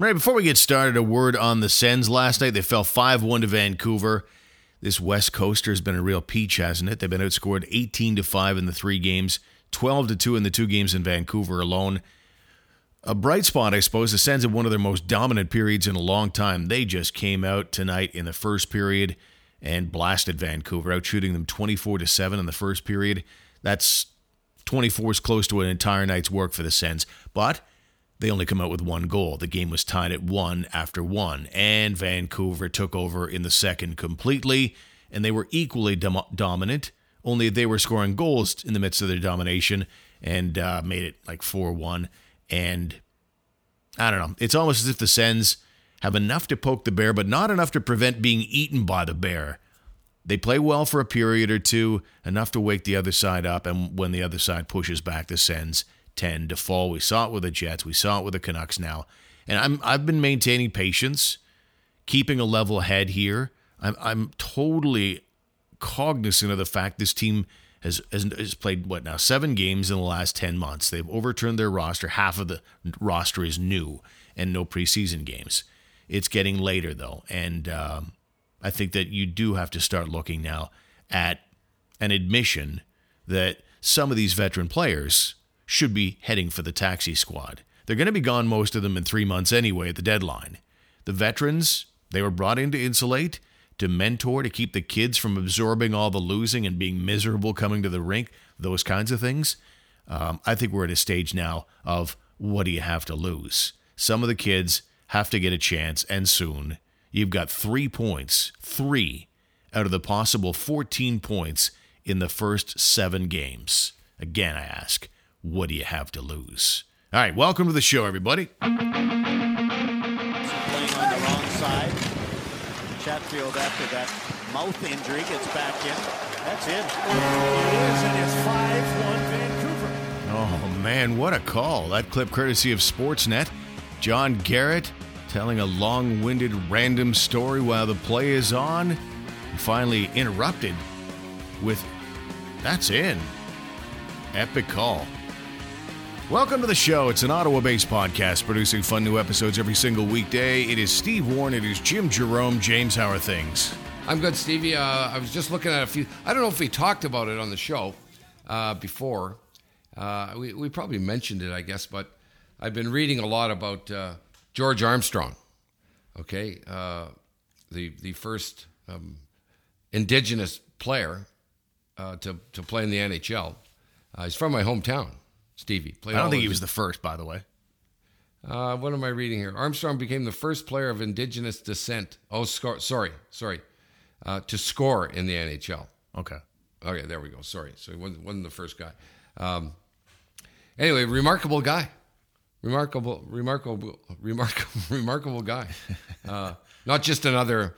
Right before we get started, a word on the Sens last night. They fell 5 1 to Vancouver. This West Coaster has been a real peach, hasn't it? They've been outscored 18 to 5 in the three games, 12 to 2 in the two games in Vancouver alone. A bright spot, I suppose, the Sens had one of their most dominant periods in a long time. They just came out tonight in the first period and blasted Vancouver, out shooting them 24 to 7 in the first period. That's 24 is close to an entire night's work for the Sens. But they only come out with one goal. The game was tied at one after one, and Vancouver took over in the second completely, and they were equally dom- dominant. Only they were scoring goals in the midst of their domination and uh, made it like 4 1. And I don't know. It's almost as if the Sens have enough to poke the bear, but not enough to prevent being eaten by the bear. They play well for a period or two, enough to wake the other side up, and when the other side pushes back, the Sens tend to fall. We saw it with the Jets. We saw it with the Canucks now. And I'm I've been maintaining patience, keeping a level head here. I'm I'm totally cognizant of the fact this team has, has, has played what now seven games in the last 10 months. They've overturned their roster. Half of the roster is new and no preseason games. It's getting later though, and um, I think that you do have to start looking now at an admission that some of these veteran players should be heading for the taxi squad. They're going to be gone, most of them, in three months anyway at the deadline. The veterans, they were brought in to insulate, to mentor, to keep the kids from absorbing all the losing and being miserable coming to the rink, those kinds of things. Um, I think we're at a stage now of what do you have to lose? Some of the kids have to get a chance, and soon. You've got three points, three out of the possible 14 points in the first seven games. Again, I ask, what do you have to lose? All right, welcome to the show, everybody. Playing on the wrong side. Chatfield, after that mouth injury, gets back in. That's it. It is, and it's 5 1 Vancouver. Oh, man, what a call. That clip courtesy of Sportsnet. John Garrett telling a long winded random story while the play is on. Finally interrupted with, That's in. Epic call. Welcome to the show. It's an Ottawa based podcast producing fun new episodes every single weekday. It is Steve Warren. It is Jim Jerome. James, how are things? I'm good, Stevie. Uh, I was just looking at a few. I don't know if we talked about it on the show uh, before. Uh, we, we probably mentioned it, I guess, but I've been reading a lot about uh, George Armstrong. Okay, uh, the the first um, indigenous player uh, to to play in the NHL. he's from my hometown, Stevie. I don't think he was the first, by the way. Uh, what am I reading here? Armstrong became the first player of indigenous descent. Oh, score, sorry, sorry, uh, to score in the NHL. Okay. Okay, there we go. Sorry, so he wasn't, wasn't the first guy. Um, anyway, remarkable guy, remarkable, remarkable, remarkable, remarkable guy. Uh, not just another,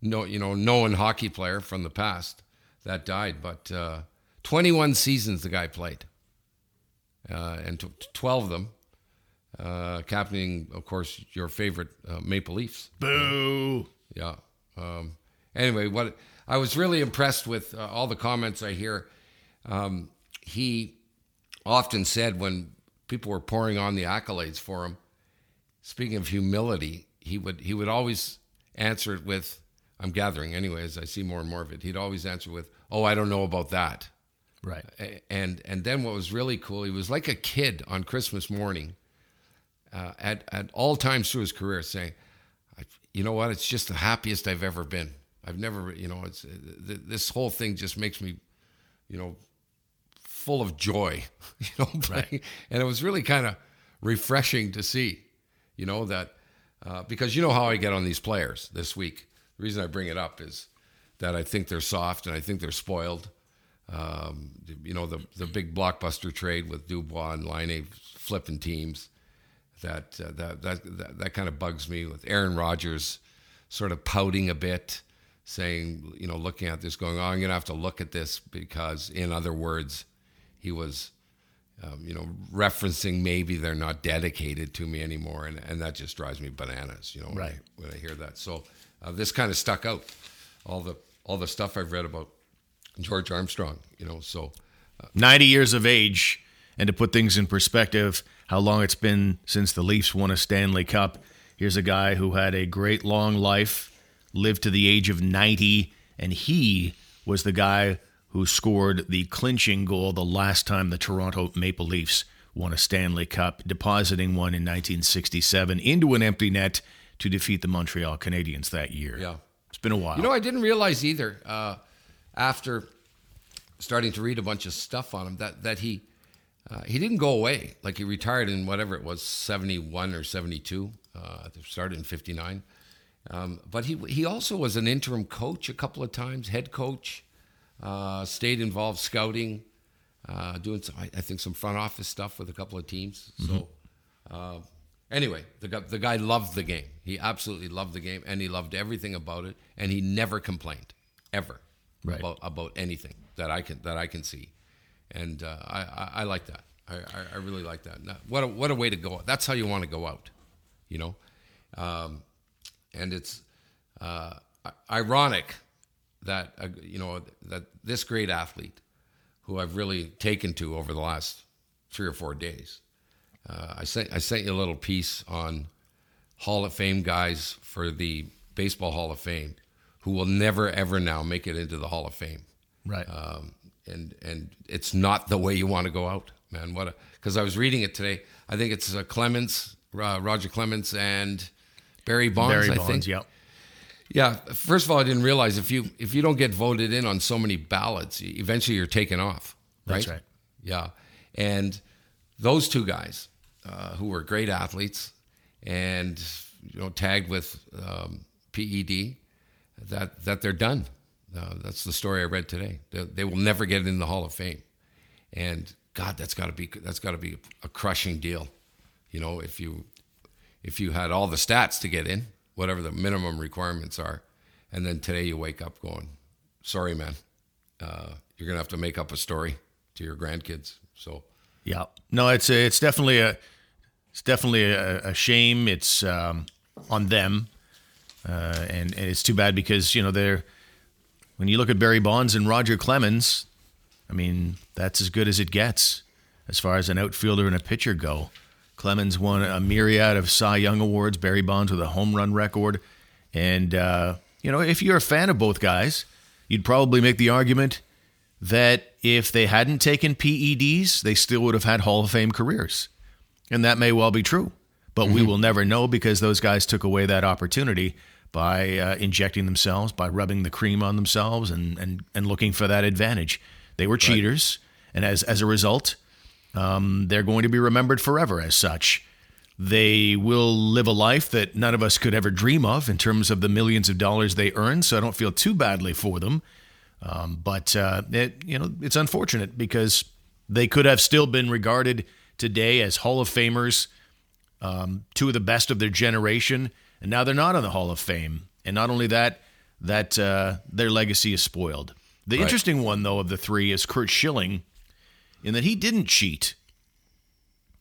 no, you know, known hockey player from the past that died, but uh, 21 seasons the guy played uh, and t- 12 of them, uh, captaining, of course, your favorite uh, Maple Leafs. Boo. Yeah. Um, anyway, what I was really impressed with uh, all the comments I hear. Um, he often said when people were pouring on the accolades for him, speaking of humility, he would he would always answer it with, "I'm gathering anyway." As I see more and more of it, he'd always answer with, "Oh, I don't know about that." Right. and and then what was really cool, he was like a kid on Christmas morning, uh, at at all times through his career, saying, "You know what? It's just the happiest I've ever been. I've never, you know, it's th- this whole thing just makes me, you know, full of joy, you know, Right. and it was really kind of refreshing to see, you know, that uh, because you know how I get on these players this week. The reason I bring it up is that I think they're soft and I think they're spoiled. Um, you know, the the big blockbuster trade with Dubois and Laine flipping teams. That, uh, that that that that kind of bugs me with Aaron Rodgers sort of pouting a bit, saying, you know, looking at this, going, "Oh, I'm going to have to look at this because, in other words, he was, um, you know, referencing maybe they're not dedicated to me anymore, and and that just drives me bananas, you know, when, Right. I, when I hear that. So uh, this kind of stuck out, all the all the stuff I've read about George Armstrong, you know, so 90 years of age. And to put things in perspective, how long it's been since the Leafs won a Stanley Cup Here's a guy who had a great long life, lived to the age of 90, and he was the guy who scored the clinching goal the last time the Toronto Maple Leafs won a Stanley Cup, depositing one in 1967 into an empty net to defeat the Montreal Canadiens that year. Yeah. It's been a while. You know, I didn't realize either uh, after starting to read a bunch of stuff on him that that he uh, he didn't go away. Like he retired in whatever it was, seventy one or seventy two. Uh, started in fifty nine. Um, but he he also was an interim coach a couple of times, head coach. Uh, stayed involved scouting, uh, doing some, I, I, think some front office stuff with a couple of teams. Mm-hmm. So uh, anyway, the guy, the guy loved the game. He absolutely loved the game, and he loved everything about it. And he never complained, ever, right. about about anything that I can that I can see. And uh, I, I, I like that. I, I, really like that. What a, what a way to go. That's how you want to go out, you know. Um, and it's uh, ironic that uh, you know that this great athlete, who I've really taken to over the last three or four days, uh, I sent I sent you a little piece on Hall of Fame guys for the Baseball Hall of Fame who will never ever now make it into the Hall of Fame. Right. Um, and and it's not the way you want to go out, man. What? Because I was reading it today. I think it's uh, Clemens, uh, Roger Clemens, and Barry Bonds. Barry I Bonds. think. Yep. Yeah. First of all, I didn't realize if you if you don't get voted in on so many ballots, eventually you're taken off. Right. That's right. Yeah. And those two guys, uh, who were great athletes, and you know tagged with um, PED, that that they're done. Uh, that's the story I read today. They, they, will never get in the Hall of Fame, and God, that's got to be that's got to be a crushing deal. You know, if you if you had all the stats to get in, whatever the minimum requirements are, and then today you wake up going, "Sorry, man, uh, you're gonna have to make up a story to your grandkids." So, yeah, no, it's it's definitely a it's definitely a, a shame. It's um, on them, uh, and, and it's too bad because you know they're when you look at Barry Bonds and Roger Clemens, I mean that's as good as it gets as far as an outfielder and a pitcher go. Clemens won a myriad of Cy Young awards. Barry Bonds with a home run record, and uh, you know if you're a fan of both guys, you'd probably make the argument that if they hadn't taken PEDs, they still would have had Hall of Fame careers. And that may well be true, but mm-hmm. we will never know because those guys took away that opportunity by uh, injecting themselves, by rubbing the cream on themselves, and and and looking for that advantage. They were cheaters, right. and as as a result, um, they're going to be remembered forever as such. They will live a life that none of us could ever dream of in terms of the millions of dollars they earn. So I don't feel too badly for them, um, but uh, it, you know it's unfortunate because they could have still been regarded today as Hall of Famers, um, two of the best of their generation, and now they're not on the Hall of Fame. And not only that, that uh, their legacy is spoiled. The right. interesting one, though, of the three is Curt Schilling, in that he didn't cheat.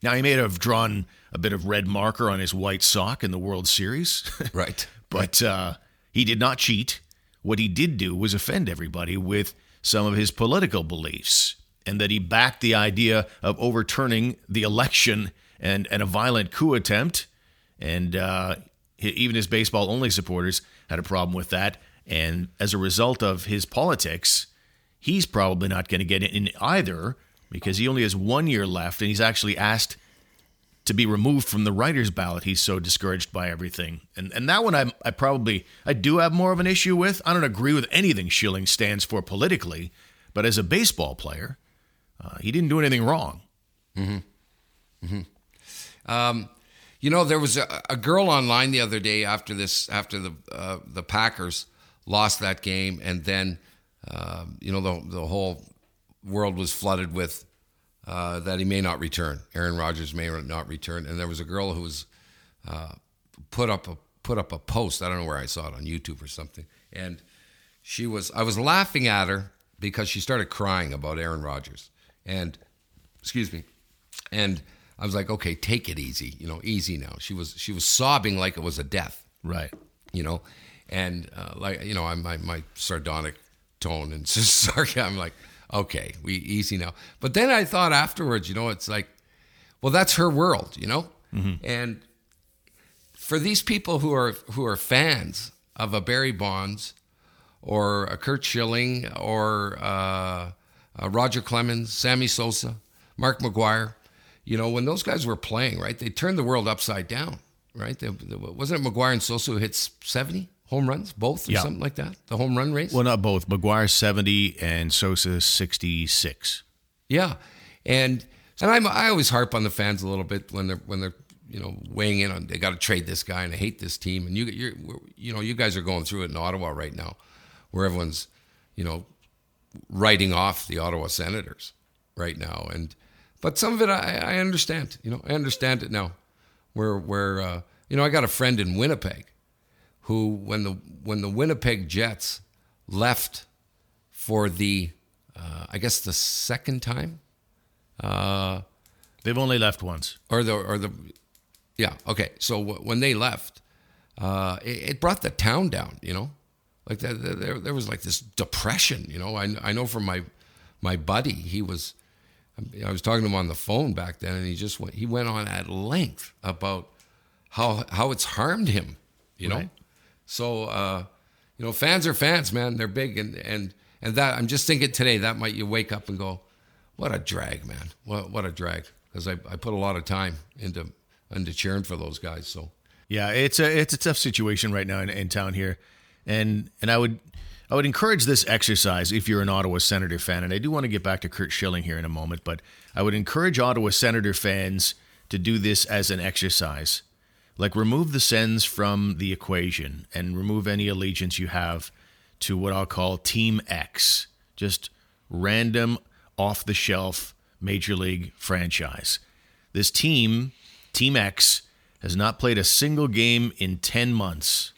Now, he may have drawn a bit of red marker on his white sock in the World Series. right. but uh, he did not cheat. What he did do was offend everybody with some of his political beliefs and that he backed the idea of overturning the election and, and a violent coup attempt. And uh, even his baseball only supporters had a problem with that. And as a result of his politics, he's probably not going to get in either because he only has one year left and he's actually asked to be removed from the writer's ballot. He's so discouraged by everything. And and that one I I probably I do have more of an issue with. I don't agree with anything Schilling stands for politically, but as a baseball player, uh, he didn't do anything wrong. Mm-hmm. Mm-hmm. Um, you know, there was a, a, girl online the other day after this, after the uh, the Packers lost that game, and then uh, you know the the whole world was flooded with uh, that he may not return. Aaron Rodgers may not return, and there was a girl who was uh, put up a put up a post. I don't know where I saw it on YouTube or something, and she was. I was laughing at her because she started crying about Aaron Rodgers and excuse me, and I was like, okay, take it easy, you know, easy now. She was she was sobbing like it was a death, right? You know, and uh, like you know, I'm my my sardonic tone and sarcasm. I'm like, okay, we easy now. But then I thought afterwards, you know, it's like, well, that's her world, you know, mm-hmm. and for these people who are who are fans of a Barry Bonds or a Curt Schilling or uh, uh, Roger Clemens, Sammy Sosa, Mark McGwire, you know, when those guys were playing, right, they turned the world upside down, right? They, they, wasn't it McGwire and Sosa who hit 70 home runs, both, or Yeah. something like that? The home run race? Well, not both. McGwire 70 and Sosa 66. Yeah, and and I'm, I always harp on the fans a little bit when they're when they're you know weighing in on they got to trade this guy and I hate this team and you you're you know you guys are going through it in Ottawa right now, where everyone's you know writing off the Ottawa Senators right now and but some of it I, I understand you know I understand it now, where where uh, you know I got a friend in Winnipeg, who when the when the Winnipeg Jets left for the uh, I guess the second time uh, They've only left once. or the or the yeah okay. So w- when they left uh, it, it brought the town down you know? Like that there, there was like this depression you know? I, I know from my my buddy he was I was talking to him on the phone back then and he just went he went on at length about how how it's harmed him you know? Right. so uh, you know fans are fans man. They're big and and and that I'm just thinking today that might you wake up and go what a drag man. What what a drag. Because I, I put a lot of time into into cheering for those guys so. Yeah, it's a it's a tough situation right now in, in town here, and and I would I would encourage this exercise if you're an Ottawa Senator fan, and I do want to get back to Curt Schilling here in a moment, but I would encourage Ottawa Senator fans to do this as an exercise, like remove the Sens from the equation and remove any allegiance you have to what I'll call Team X, just random off the shelf major league franchise. This team, Team X, has not played a single game in 10 months.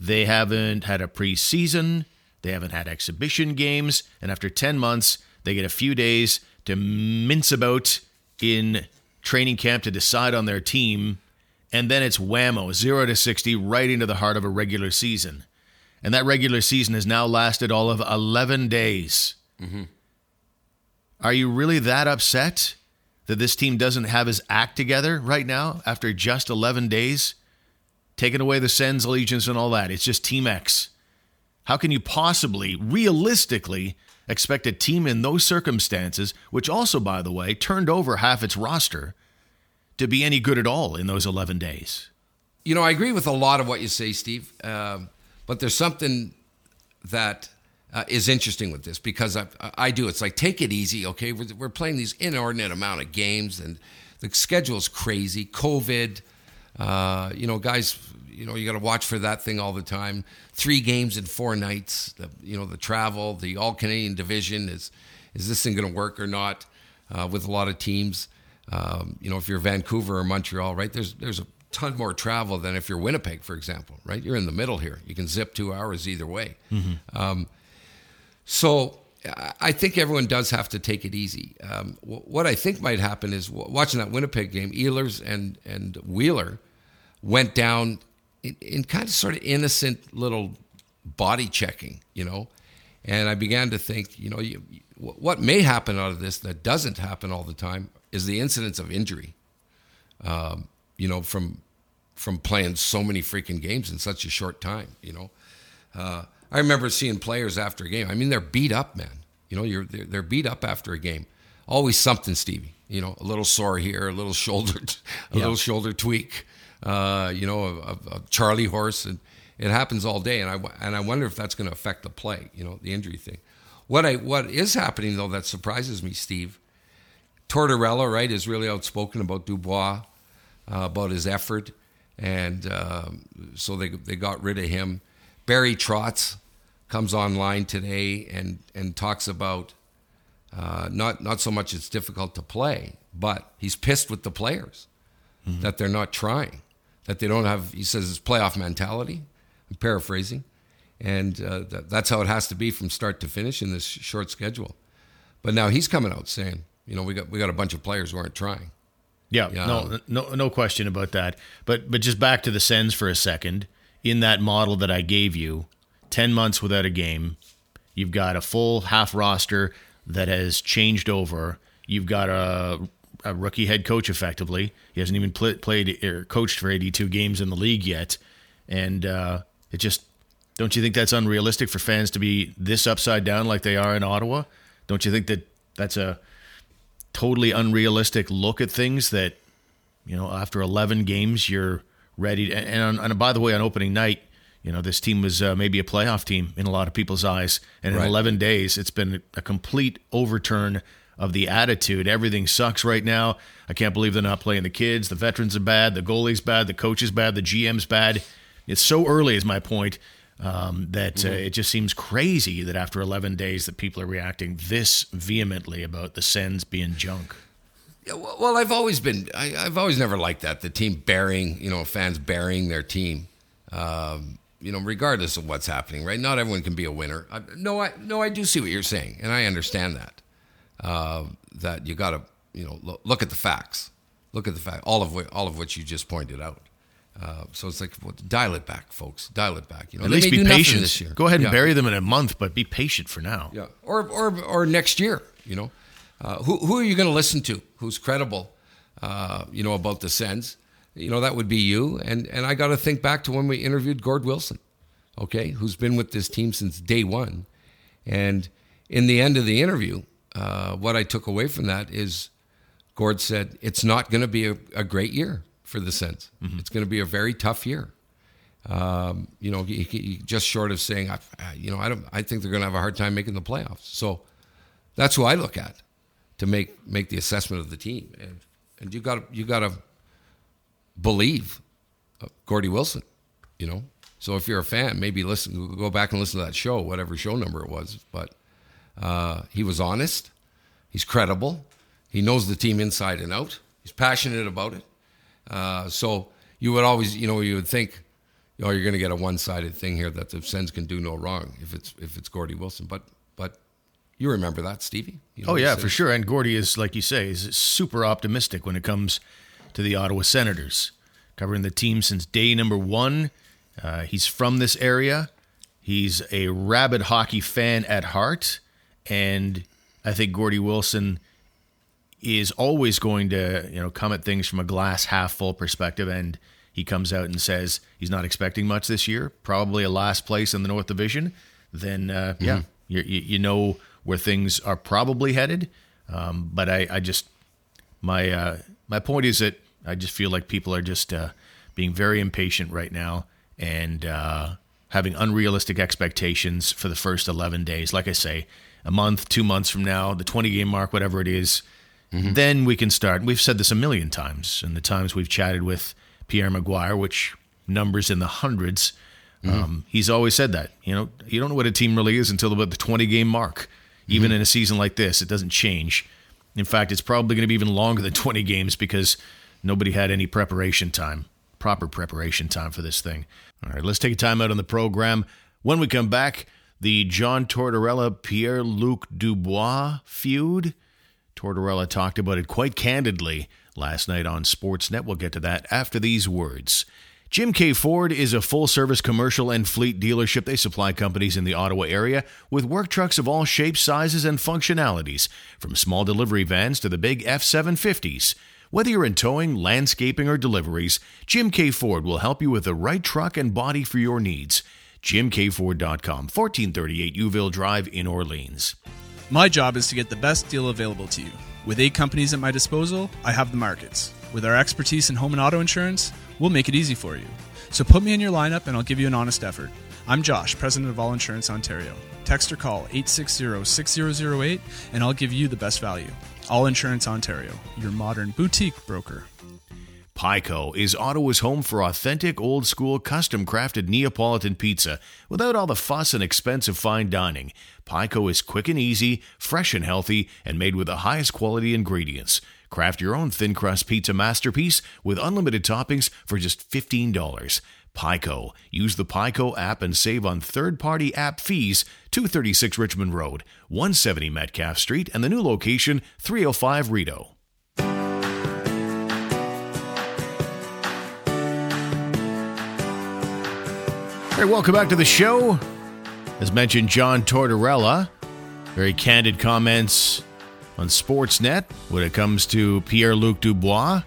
They haven't had a preseason, they haven't had exhibition games, and after 10 months, they get a few days to mince about in training camp to decide on their team, and then it's whammo, 0 to 60 right into the heart of a regular season. And that regular season has now lasted all of 11 days. Mm-hmm. Are you really that upset that this team doesn't have his act together right now after just 11 days? Taking away the Sens allegiance and all that. It's just Team X. How can you possibly, realistically, expect a team in those circumstances, which also, by the way, turned over half its roster, to be any good at all in those 11 days? you know, I agree with a lot of what you say, Steve. Um, but there's something that uh, is interesting with this because I, I do. It's like take it easy, okay? We're, we're playing these inordinate amount of games, and the schedule's crazy. COVID, uh, you know, guys, you know, you got to watch for that thing all the time. Three games in four nights. The, you know, the travel, the All Canadian division is is this thing going to work or not? Uh, with a lot of teams, um, you know, if you're Vancouver or Montreal, right? There's there's a ton more travel than if you're Winnipeg, for example, right? You're in the middle here. You can zip two hours either way. Um, so I- I think everyone does have to take it easy. Um, what I think might happen is watching that Winnipeg game, Ehlers and and Wheeler went down in, in kind of sort of innocent little body checking, you know. And I began to think, you know, you, what may happen out of this that doesn't happen all the time is the incidence of injury. Um, you know, from from playing so many freaking games in such a short time. You know, uh, I remember seeing players after a game. I mean, they're beat up, man. You know, you're they're, they're beat up after a game. Always something, Stevie. You know, a little sore here, a little shoulder, a little shoulder tweak. Uh, you know, a, a, a Charlie horse, and it happens all day. And I and I wonder if that's going to affect the play. You know, the injury thing. What I what is happening though that surprises me, Steve. Tortorella, right, is really outspoken about Dubois, uh, about his effort, and um, so they they got rid of him. Barry Trotz comes online today and and talks about uh, not not so much it's difficult to play, but he's pissed with the players that they're not trying, that they don't have. He says it's playoff mentality. I'm paraphrasing, and uh, that, that's how it has to be from start to finish in this short schedule. But now he's coming out saying, you know, we got we got a bunch of players who aren't trying. Yeah, Yeah. no, no, no question about that. But but just back to the Sens for a second. In that model that I gave you, ten months without a game, you've got a full half roster that has changed over. You've got a a rookie head coach effectively. He hasn't even play, played or coached for 82 games in the league yet, and uh, it just don't you think that's unrealistic for fans to be this upside down like they are in Ottawa? Don't you think that that's a totally unrealistic look at things that you know after 11 games you're ready to, and, and by the way on opening night you know this team was uh, maybe a playoff team in a lot of people's eyes and in Right. 11 days it's been a complete overturn of the attitude everything sucks right now i can't believe they're not playing the kids the veterans are bad the goalie's bad the coach is bad the gm's bad it's so early is my point um, that uh, it just seems crazy that after 11 days that people are reacting this vehemently about the sens being junk Yeah, well, well, I've always been. I, I've always never liked that. The team burying, you know, fans burying their team. Um, you know, regardless of what's happening, right? Not everyone can be a winner. I, no, I no, I do see what you're saying, and I understand that. Uh, that you got to, you know, look, look at the facts. Look at the fact. All of which, all of which you just pointed out. Uh, so it's like, well, dial it back, folks. Dial it back. You know, At least be patient. this year. Go ahead and Yeah. bury them in a month, but be patient for now. Yeah, or or or next year. You know, uh, who who are you going to listen to? Who's credible? Uh, you know about the Sens. You know that would be you. And and I got to think back to when we interviewed Gord Wilson, okay, who's been with this team since day one. And in the end of the interview, uh, what I took away from that is Gord said it's not going to be a, a great year for the Sens. It's going to be a very tough year. Um, you know, he, he, just short of saying, I, I- you know, I don't. I think they're going to have a hard time making the playoffs. So that's who I look at to make make the assessment of the team. And and you got you got to believe uh, Gordy Wilson. You know, so if you're a fan, maybe listen, go back and listen to that show, whatever show number it was. But uh, he was honest. He's credible. He knows the team inside and out. He's passionate about it. Uh, so you would always, you know, you would think, oh, you're going to get a one-sided thing here that the Sens can do no wrong if it's if it's Gordy Wilson. But but you remember that, Stevie? You know Oh yeah, for sure. And Gordy is, like you say, is super optimistic when it comes to the Ottawa Senators, covering the team since day number one. Uh, he's from this area. He's a rabid hockey fan at heart, and I think Gordy Wilson is always going to, you know, come at things from a glass half full perspective. And he comes out and says he's not expecting much this year, probably a last place in the North Division. Then, uh, yeah, you, you you know where things are probably headed. Um, but I, I just my uh, my point is that I just feel like people are just uh, being very impatient right now and uh, having unrealistic expectations for the first 11 days. Like I say, a month, two months from now, the 20 game mark, whatever it is, mm-hmm. then we can start. We've said this a million times, and the times we've chatted with Pierre McGuire, which numbers in the 100s mm-hmm. Um, he's always said that. You know, you don't know what a team really is until about the 20 game mark. Even mm-hmm. in a season like this, it doesn't change. In fact, it's probably going to be even longer than 20 games because nobody had any preparation time, proper preparation time for this thing. All right, let's take a time out on the program. When we come back, the John Tortorella Pierre Luc Dubois feud. Tortorella talked about it quite candidly last night on Sportsnet. We'll get to that after these words. Jim K. Ford is a full service commercial and fleet dealership. They supply companies in the Ottawa area with work trucks of all shapes, sizes, and functionalities, from small delivery vans to the big F 750s. Whether you're in towing, landscaping, or deliveries, Jim K. Ford will help you with the right truck and body for your needs. JimKFord.com, 1438 Youville Drive in Orleans. My job is to get the best deal available to you. With eight companies at my disposal, I have the markets. With our expertise in home and auto insurance, we'll make it easy for you. So put me in your lineup and I'll give you an honest effort. I'm Josh, president of All Insurance Ontario. Text or call 860 6008 and I'll give you the best value. All Insurance Ontario, your modern boutique broker. Pico is Ottawa's home for authentic, old school, custom crafted Neapolitan pizza without all the fuss and expensive fine dining. Pico is quick and easy, fresh and healthy, and made with the highest quality ingredients. Craft your own thin crust pizza masterpiece with unlimited toppings for just $15. Pico. Use the Pico app and save on third party app fees. 236 Richmond Road, 170 Metcalfe Street, and the new location, 305 Rideau. Hey, welcome back to the show. As mentioned, John Tortorella, very candid comments on Sportsnet when it comes to Pierre Luc Dubois.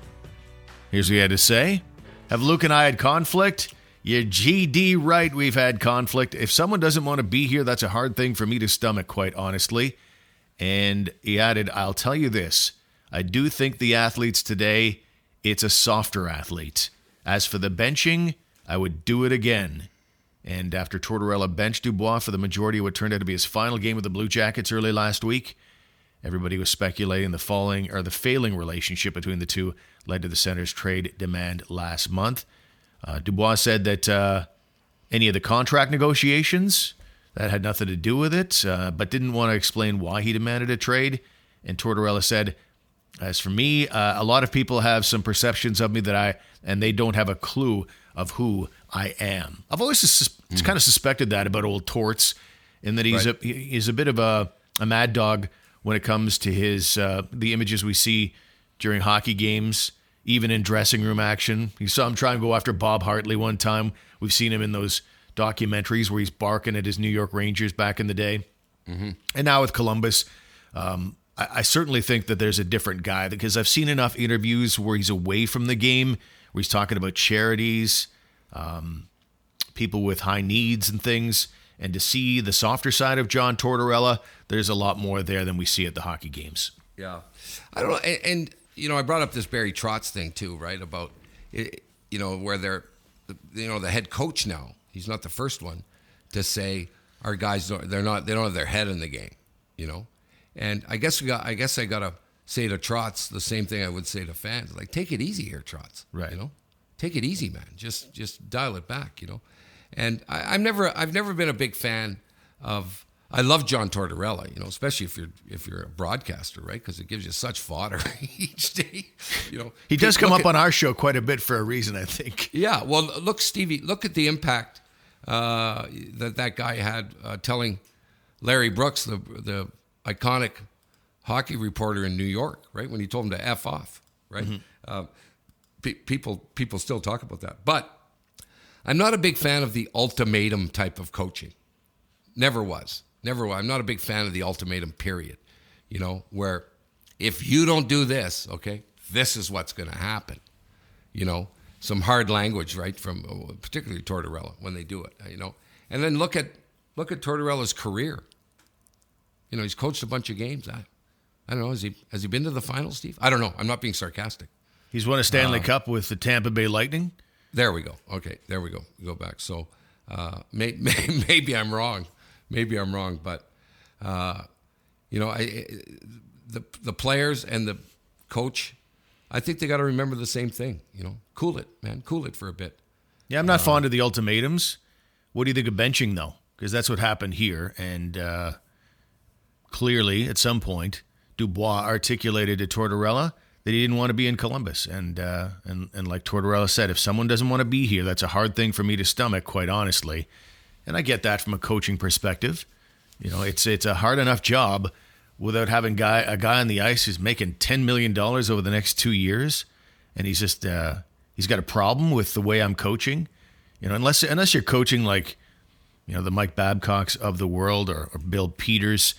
Here's what he had to say Have Luc and I had conflict? You're GD right, we've had conflict. If someone doesn't want to be here, that's a hard thing for me to stomach, quite honestly. And he added, I'll tell you this I do think the athletes today, it's a softer athlete. As for the benching, I would do it again. And after Tortorella benched Dubois for the majority of what turned out to be his final game with the Blue Jackets early last week, everybody was speculating the falling or the failing relationship between the two led to the center's trade demand last month. Uh, Dubois said that uh, any of the contract negotiations that had nothing to do with it, uh, but didn't want to explain why he demanded a trade. And Tortorella said, "As for me, uh, a lot of people have some perceptions of me that I, and they don't have a clue of who I am. I've always sus- mm. kind of suspected that about old Torts, in that he's right. a he's a bit of a, a mad dog when it comes to his uh, the images we see during hockey games." Even in dressing room action. You saw him try and go after Bob Hartley one time. We've seen him in those documentaries where he's barking at his New York Rangers back in the day. Mm-hmm. And now with Columbus, um, I, I, certainly think that there's a different guy because I've seen enough interviews where he's away from the game, where he's talking about charities, um, people with high needs and things. And to see the softer side of John Tortorella, there's a lot more there than we see at the hockey games. Yeah. I don't know. and, and you know, I brought up this Barry Trotz thing too, right? About you know where they're, you know, the head coach now. He's not the first one to say our guys don't. They're not. They don't have their head in the game, you know. And I guess we got. I guess I gotta say to Trotz the same thing I would say to fans. Like, take it easy here, Trotz. Right. You know, take it easy, man. Just just dial it back. You know. And I, I've never I've never been a big fan of I love John Tortorella, you know, especially if you're if you're a broadcaster, right? Because it gives you such fodder each day. You know, he does come up at, on our show quite a bit for a reason, I think. Yeah, well, look, Stevie, look at the impact uh, that that guy had uh, telling Larry Brooks, the the iconic hockey reporter in New York, right, when he told him to f off, right? Mm-hmm. Uh, pe- people people still talk about that, but I'm not a big fan of the ultimatum type of coaching. Never was. Never will. I'm not a big fan of the ultimatum period, you know, where if you don't do this, okay, this is what's going to happen. You know, some hard language, right, from uh, particularly Tortorella when they do it, you know. And then look at look at Tortorella's career. You know, he's coached a bunch of games. I, I don't know. Has he has he been to the finals, Steve? I don't know. I'm not being sarcastic. He's won a Stanley uh, Cup with the Tampa Bay Lightning. There we go. Okay, there we go. Go back. So uh, may, may, maybe I'm wrong. Maybe I'm wrong, but uh, you know, I, the the players and the coach, I think they got to remember the same thing. You know, cool it, man, cool it for a bit. Yeah, I'm not uh, fond of the ultimatums. What do you think of benching though? Because that's what happened here, and uh, clearly, at some point, Dubois articulated to Tortorella that he didn't want to be in Columbus, and uh, and and like Tortorella said, if someone doesn't want to be here, that's a hard thing for me to stomach, quite honestly. And I get that from a coaching perspective. You know, it's it's a hard enough job without having guy a guy on the ice who's making ten million dollars over the next two years, and he's just uh, he's got a problem with the way I'm coaching. You know, unless unless you're coaching like you know the Mike Babcocks of the world or, or Bill Peters,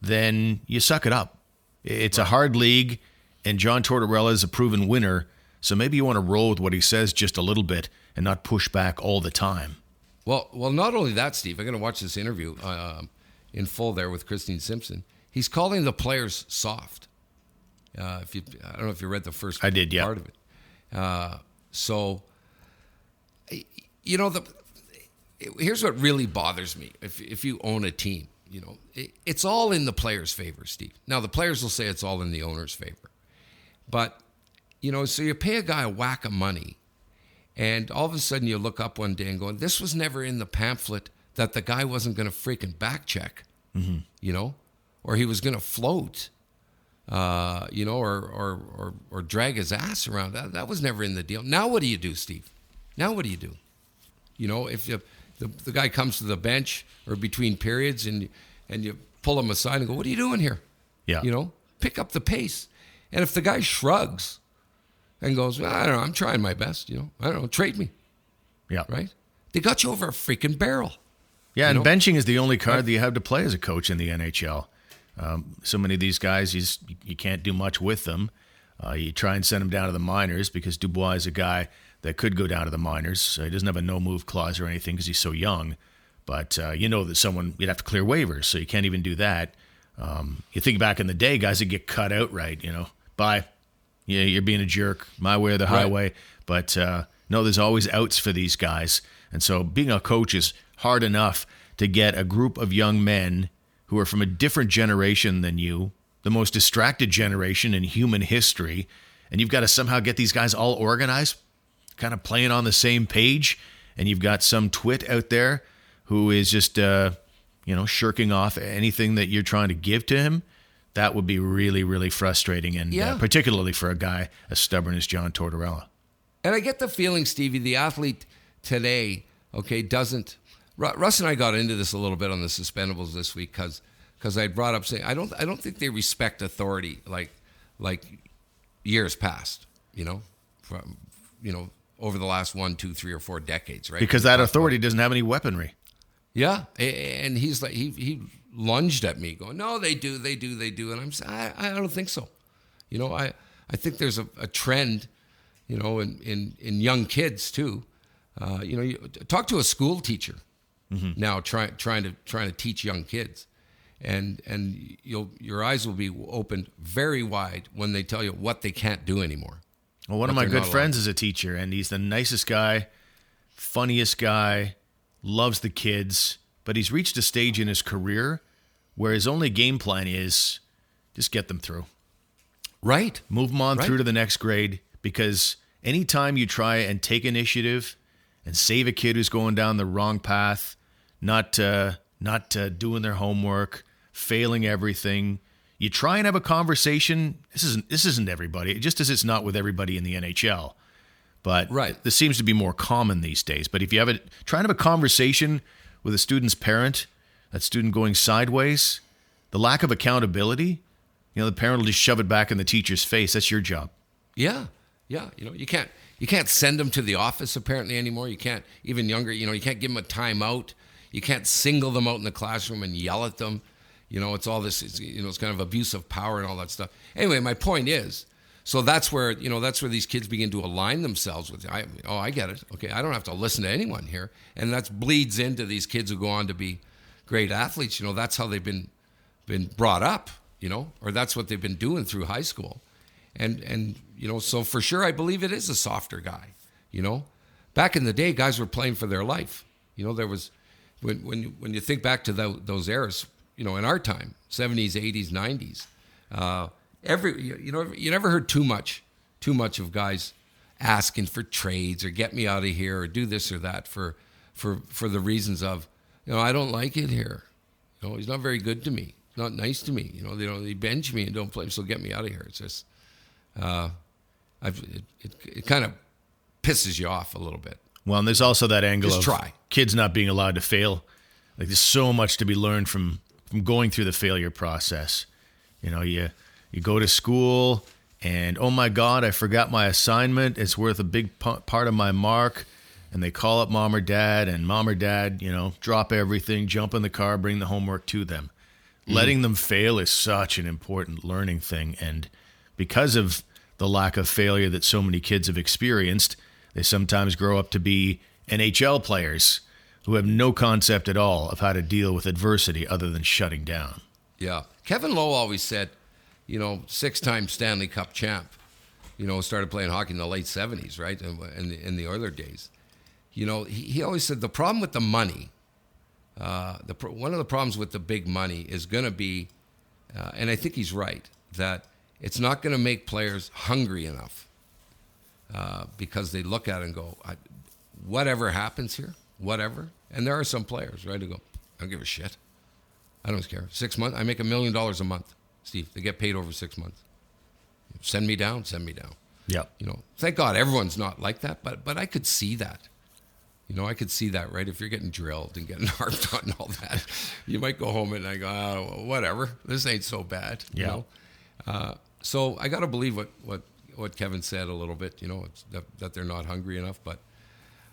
then you suck it up. It's right. a hard league, and John Tortorella is a proven winner. So maybe you want to roll with what he says just a little bit and not push back all the time. Well, well, not only that, Steve. I'm going to watch this interview uh, in full there with Christine Simpson. He's calling the players soft. Uh, if you, I don't know if you read the first I did, yeah. part of it. Uh, so, you know, the here's what really bothers me. If if you own a team, you know, it, it's all in the players' favor, Steve. Now the players will say it's all in the owner's favor, but you know, so you pay a guy a whack of money and all of a sudden you look up one day and go, this was never in the pamphlet that the guy wasn't going to freaking back check, mm-hmm. you know, or he was going to float, uh, you know, or, or, or, or, drag his ass around. That, that was never in the deal. Now what do you do, Steve? Now what do you do? You know, if you, the, the guy comes to the bench or between periods and, and you pull him aside and go, what are you doing here? Yeah. You know, pick up the pace. And if the guy shrugs, and goes, well, I don't know, I'm trying my best, you know. I don't know, trade me. Yeah. Right? They got you over a freaking barrel. Yeah, and know? benching is the only card that you have to play as a coach in the NHL. Um, so many of these guys, you, just, you can't do much with them. Uh, you try and send them down to the minors because Dubois is a guy that could go down to the minors. So he doesn't have a no move clause or anything because he's so young. But uh, you know that someone you'd have to clear waivers, so you can't even do that. Um, you think back in the day, guys would get cut outright. You know, bye. Yeah, you're being a jerk. My way or the highway. Right. But uh, no, there's always outs for these guys, and so being a coach is hard enough to get a group of young men who are from a different generation than you, the most distracted generation in human history, and you've got to somehow get these guys all organized, kind of playing on the same page, and you've got some twit out there who is just uh, you know shirking off anything that you're trying to give to him, that would be really really frustrating, and uh, yeah. uh, particularly for a guy as stubborn as John Tortorella. And I get the feeling, Stevie, the athlete today, okay, doesn't. Russ and I got into this a little bit on the suspendables this week because because I brought up saying I don't I don't think they respect authority like like years past, you know, from you know over the last one, two, three, or four decades, right? Because that authority doesn't have any weaponry. Yeah, and he's like he he lunged at me, going, "No, they do, they do, they do," and I'm saying, I, I don't think so. You know, I I think there's a, a trend, you know, in in in young kids too. Uh, you know, you, talk to a school teacher mm-hmm. now, trying trying to trying to teach young kids, and and you'll your eyes will be opened very wide when they tell you what they can't do anymore. Well, one of my good friends is a teacher, and he's the nicest guy, funniest guy loves the kids, but he's reached a stage in his career where his only game plan is just get them through. Right. Move them on right. through to the next grade because anytime you try and take initiative and save a kid who's going down the wrong path, not uh, not uh, doing their homework, failing everything, you try and have a conversation. This isn't this isn't everybody, just as it's not with everybody in the NHL. But right. this seems to be more common these days. But if you have a trying to have a conversation with a student's parent, that student going sideways, the lack of accountability, you know, the parent will just shove it back in the teacher's face. That's your job. Yeah. Yeah. You know, you can't you can't send them to the office apparently anymore. You can't even younger, you know, you can't give them a timeout. You can't single them out in the classroom and yell at them. You know, it's all this, it's, you know, it's kind of abuse of power and all that stuff. Anyway, my point is, so that's where you know that's where these kids begin to align themselves with. I, oh, I get it. Okay, I don't have to listen to anyone here, and that bleeds into these kids who go on to be great athletes. You know, that's how they've been been brought up. You know, or that's what they've been doing through high school, and and you know, so for sure, I believe it is a softer guy. You know, back in the day, guys were playing for their life. You know, there was when when you, when you think back to the, those eras. You know, in our time, seventies, eighties, nineties. Uh, every you know you never heard too much too much of guys asking for trades or get me out of here or do this or that for for for the reasons of you know I don't like it here. You know he's not very good to me. He's not nice to me. You know they don't they bench me and don't play so get me out of here. It's just uh, I've it, it, it kind of pisses you off a little bit. Well, and there's also that angle just of try. kids not being allowed to fail. Like there's so much to be learned from from going through the failure process. You know, you you go to school and oh my god i forgot my assignment. It's worth a big part of my mark. And they call up mom or dad and mom or dad you know drop everything jump in the car bring the homework to them. Mm. letting them fail is such an important learning thing and because of the lack of failure that so many kids have experienced they sometimes grow up to be nhl players who have no concept at all of how to deal with adversity other than shutting down. Yeah. Kevin lowe always said you know, six-time Stanley Cup champ. You know, started playing hockey in the late '70s, right, in the, in the earlier days. You know, he, he always said the problem with the money, uh, the one of the problems with the big money is going to be, uh, and I think he's right that it's not going to make players hungry enough uh, because they look at it and go, whatever happens here, whatever. And there are some players, right, to go, I don't give a shit. I don't care. Six months, I make a million dollars a month. Steve. They get paid over six months. Send me down, send me down. Yeah. You know, thank God everyone's not like that, but but I could see that. You know, I could see that, right? If you're getting drilled and getting harped on and all that, you might go home and I go, oh, whatever. This ain't so bad. Yeah. You know? Uh, so I got to believe what, what, what Kevin said a little bit, you know, that, that they're not hungry enough. But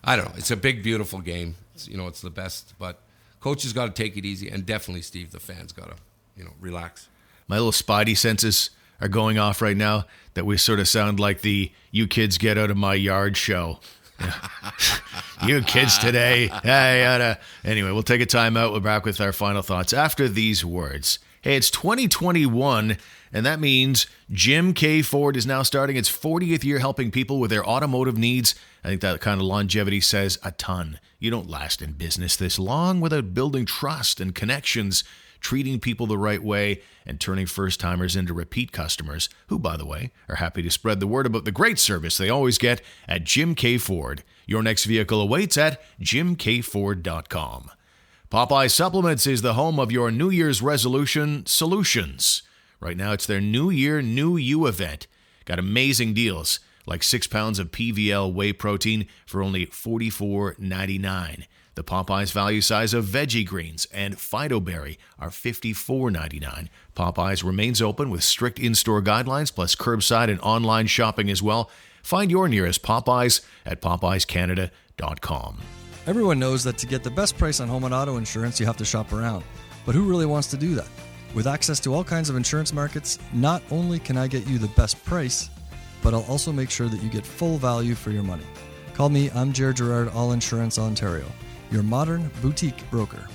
I don't know. It's a big, beautiful game. It's, you know, it's the best. But coaches got to take it easy. And definitely, Steve, the fans got to you know, relax. My little spidey senses are going off right now that we sort of sound like the "You kids get out of my yard" show. you kids today. Hey, uh, anyway, we'll take a time out. We're back with our final thoughts after these words. Hey, it's 2021, and that means Jim K. Ford is now starting its 40th year helping people with their automotive needs. I think that kind of longevity says a ton. You don't last in business this long without building trust and connections, treating people the right way, and turning first timers into repeat customers, who, by the way, are happy to spread the word about the great service they always get at Jim Keay Ford. Your next vehicle awaits at jimkeayford.com. Popeye Supplements is the home of your New Year's resolution solutions. Right now, it's their New Year, New You event. Got amazing deals like six pounds of PVL whey protein for only $44.99. The Popeyes value size of veggie greens and Phytoberry are $54.99. Popeyes remains open with strict in store guidelines plus curbside and online shopping as well. Find your nearest Popeyes at popeyescanada.com. Everyone knows that to get the best price on home and auto insurance, you have to shop around. But who really wants to do that? With access to all kinds of insurance markets, not only can I get you the best price, but I'll also make sure that you get full value for your money. Call me, I'm Jared Gerard, All Insurance Ontario, your modern boutique broker.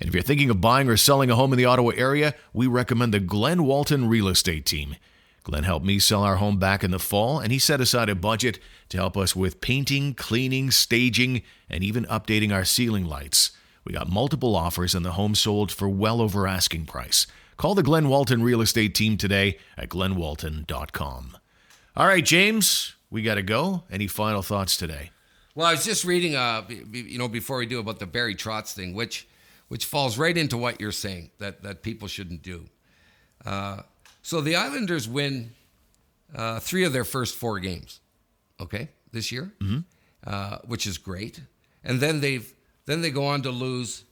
And if you're thinking of buying or selling a home in the Ottawa area, we recommend the Glenn Walton Real Estate Team. Glenn helped me sell our home back in the fall, and he set aside a budget to help us with painting, cleaning, staging, and even updating our ceiling lights. We got multiple offers, and the home sold for well over asking price. Call the Glenn Walton Real Estate Team today at glennwalton.com. All right, James, we got to go. Any final thoughts today? Well, I was just reading, uh, you know, before we do about the Barry Trotz thing, which which falls right into what you're saying that that people shouldn't do. Uh, so the Islanders win uh, three of their first four games, okay, this year, mm-hmm. uh, which is great. And then they've then they go on to lose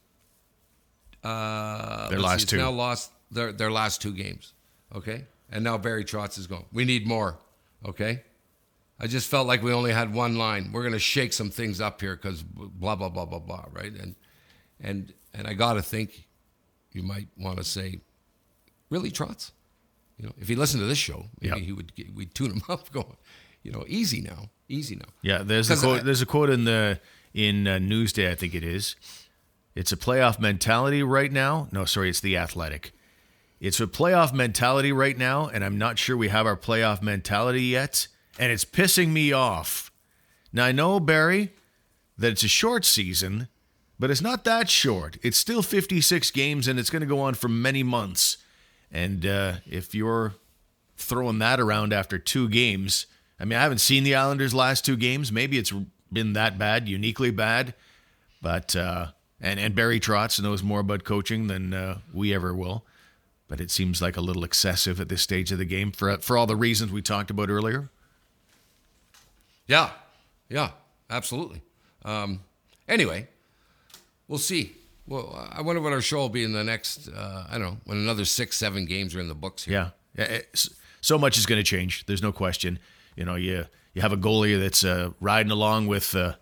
uh, their last see, two. Now lost their their last two games, okay. And now Barry Trotz is going. We need more, okay. I just felt like we only had one line. We're going to shake some things up here because blah blah blah blah blah, right? And and and I got to think you might want to say, really, Trotz? You know, if he listened to this show, maybe Yep. he would we'd tune him up, going, you know, easy now, easy now. Yeah, there's a quote. I- there's a quote in the in uh, Newsday, I think it is. It's a playoff mentality right now. No, sorry, it's the Athletic. It's a playoff mentality right now, and I'm not sure we have our playoff mentality yet, and it's pissing me off. Now I know Barry that it's a short season, but it's not that short. It's still 56 games, and it's going to go on for many months. And uh, if you're throwing that around after two games. I mean, I haven't seen the Islanders' last two games. Maybe it's been that bad, uniquely bad. But uh, and and Barry Trotz knows more about coaching than uh, we ever will. But it seems like a little excessive at this stage of the game for for all the reasons we talked about earlier. Yeah, yeah, absolutely. Um, anyway, we'll see. Well, I wonder what our show will be in the next. Uh, I don't know when another six, seven games are in the books here. Yeah, it's- so much is going to change. There's no question. You know, you you have a goalie that's uh, riding along with uh,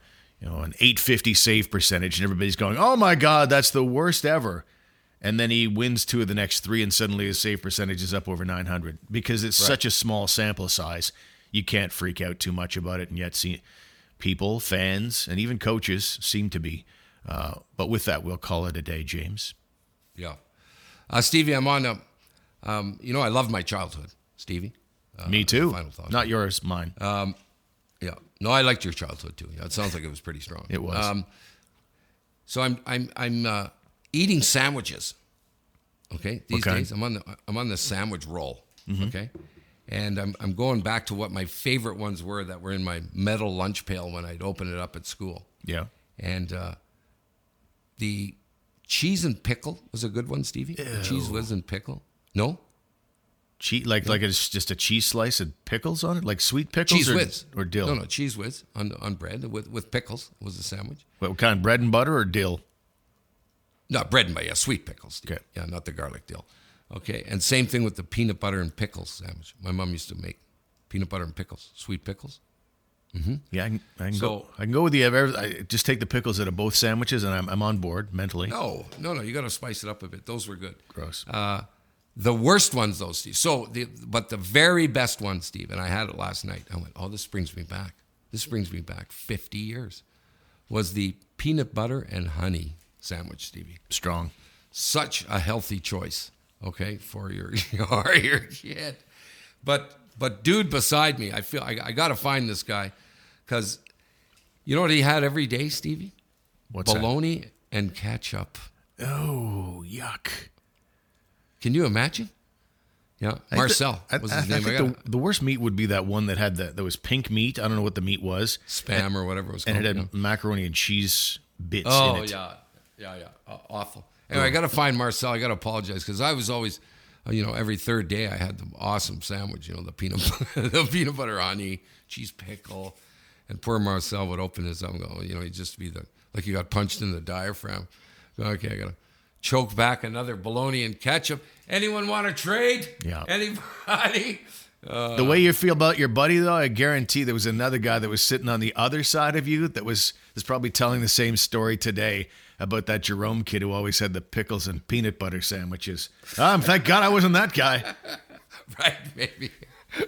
you know an 850 save percentage, and everybody's going, "Oh my God, that's the worst ever." And then he wins two of the next three, and suddenly his save percentage is up over 900 because it's such a small sample size. You can't freak out too much about it, and yet see people, fans, and even coaches seem to be. Uh, but with that, we'll call it a day, James. Yeah. Uh, Stevie, I'm on. A, um, you know, I love my childhood, Stevie. Uh, Me too. final thought. Not yours, mine. Yeah. No, I liked your childhood too. Yeah, it sounds like it was pretty strong. It was. Um, so I'm I'm I'm uh, eating sandwiches. Okay, these kind? days I'm on the I'm on the sandwich roll. Mm-hmm. Okay, and I'm I'm going back to what my favorite ones were that were in my metal lunch pail when I'd open it up at school. yeah. And uh, the cheese and pickle was a good one, Stevie. Cheese whiz and pickle. No, Cheese, like like it's just a cheese slice and pickles on it, like sweet pickles cheese or, whiz or dill. No, no, cheese whiz on on bread with with pickles was the sandwich. What kind? Bread and butter or dill? Not bread and butter, yeah, sweet pickles. Okay. Yeah, not the garlic dill. Okay, and same thing with the peanut butter and pickles sandwich. My mom used to make peanut butter and pickles, sweet pickles. Yeah, I can, I can go. So- I can go with the. I just take the pickles out of both sandwiches, and I'm, I'm on board mentally. No, no, no. You got to spice it up a bit. Those were good. Gross. Uh, the worst ones, though, Steve. So, the, but the very best one, Steve, and I had it last night. I went, oh, this brings me back. This brings me back 50 years. Was the peanut butter and honey sandwich, Stevie. Strong. Such a healthy choice, okay, for your your, your kid. But but dude beside me, I feel I, I got to find this guy because you know what he had every day, Stevie? What's that? Bologna and ketchup. Oh, yuck. Can you imagine? Yeah, I Marcel think the- was I, his I, name. I, I think the, the worst meat would be that one that had the that was pink meat. I don't know what the meat was, spam or whatever it was called. and it had yeah. macaroni and cheese bits Oh in it. yeah, yeah, yeah. Aw- awful. Anyway, I got to find Marcel. I got to apologize because I was always, uh, you know, every third day I had the awesome sandwich. You know, the peanut the peanut butter honey, cheese pickle, and poor Marcel would open his up and go, you know, he'd just be the like he got punched in the diaphragm. Okay, I got to choke back another bologna and ketchup. Anyone want to trade? Yeah. Anybody? the way you feel about your buddy, though, I guarantee there was another guy that was sitting on the other side of you that was is probably telling the same story today about that Jerome kid who always had the pickles and peanut butter sandwiches. Um, thank God I wasn't that guy. right? Maybe,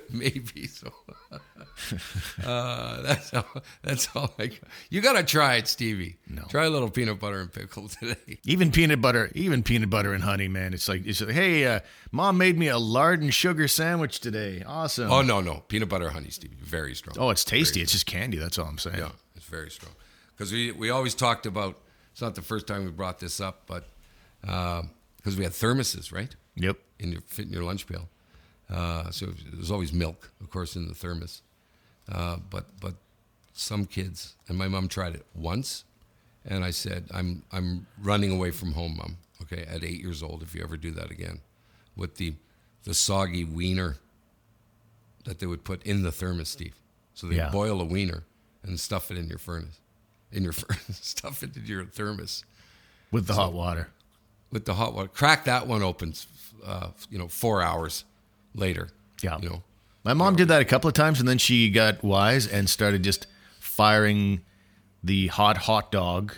maybe so. uh, that's all. That's all. I got. You got to try it, Stevie. No. Try a little peanut butter and pickle today. Even peanut butter, even peanut butter and honey, man. It's like, it's like hey, uh, mom made me a lard and sugar sandwich today. Awesome. Oh no, no, peanut butter, honey, Stevie, very strong. Oh, it's tasty. It's just candy. That's all I'm saying. yeah, it's very strong. Because we we always talked about. It's not the first time we brought this up, but because we had thermoses, right? Yep. in your fit in your lunch pail. Uh, so there's always milk, of course, in the thermos. Uh, but but some kids and my mom tried it once, and I said, "I'm I'm running away from home, mom. Okay, at eight years old, if you ever do that again, with the the soggy wiener that they would put in the thermos, Steve. So they Yeah. boil a wiener and stuff it in your furnace, in your stuff into your thermos With the hot water. with the hot water. Crack that one open, uh, you know, four hours later. Yeah. You know, My mom did that a couple of times, and then she got wise and started just firing the hot hot dog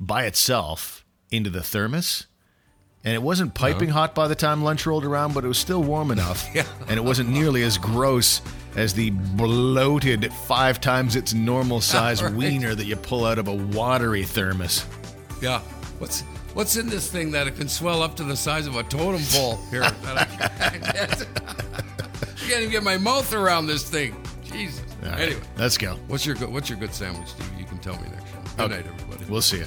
by itself into the thermos. And it wasn't piping hot by the time lunch rolled around, but it was still warm enough. Yeah. And it wasn't nearly as gross as the bloated five times its normal size Right. wiener that you pull out of a watery thermos. yeah. What's what's in this thing that it can swell up to the size of a totem pole here? I can't, I can't even get my mouth around this thing. Jesus. Right, Anyway, let's go. what's your good, what's your good sandwich, Steve? You can tell me next show. Good Okay. night, everybody. We'll see you.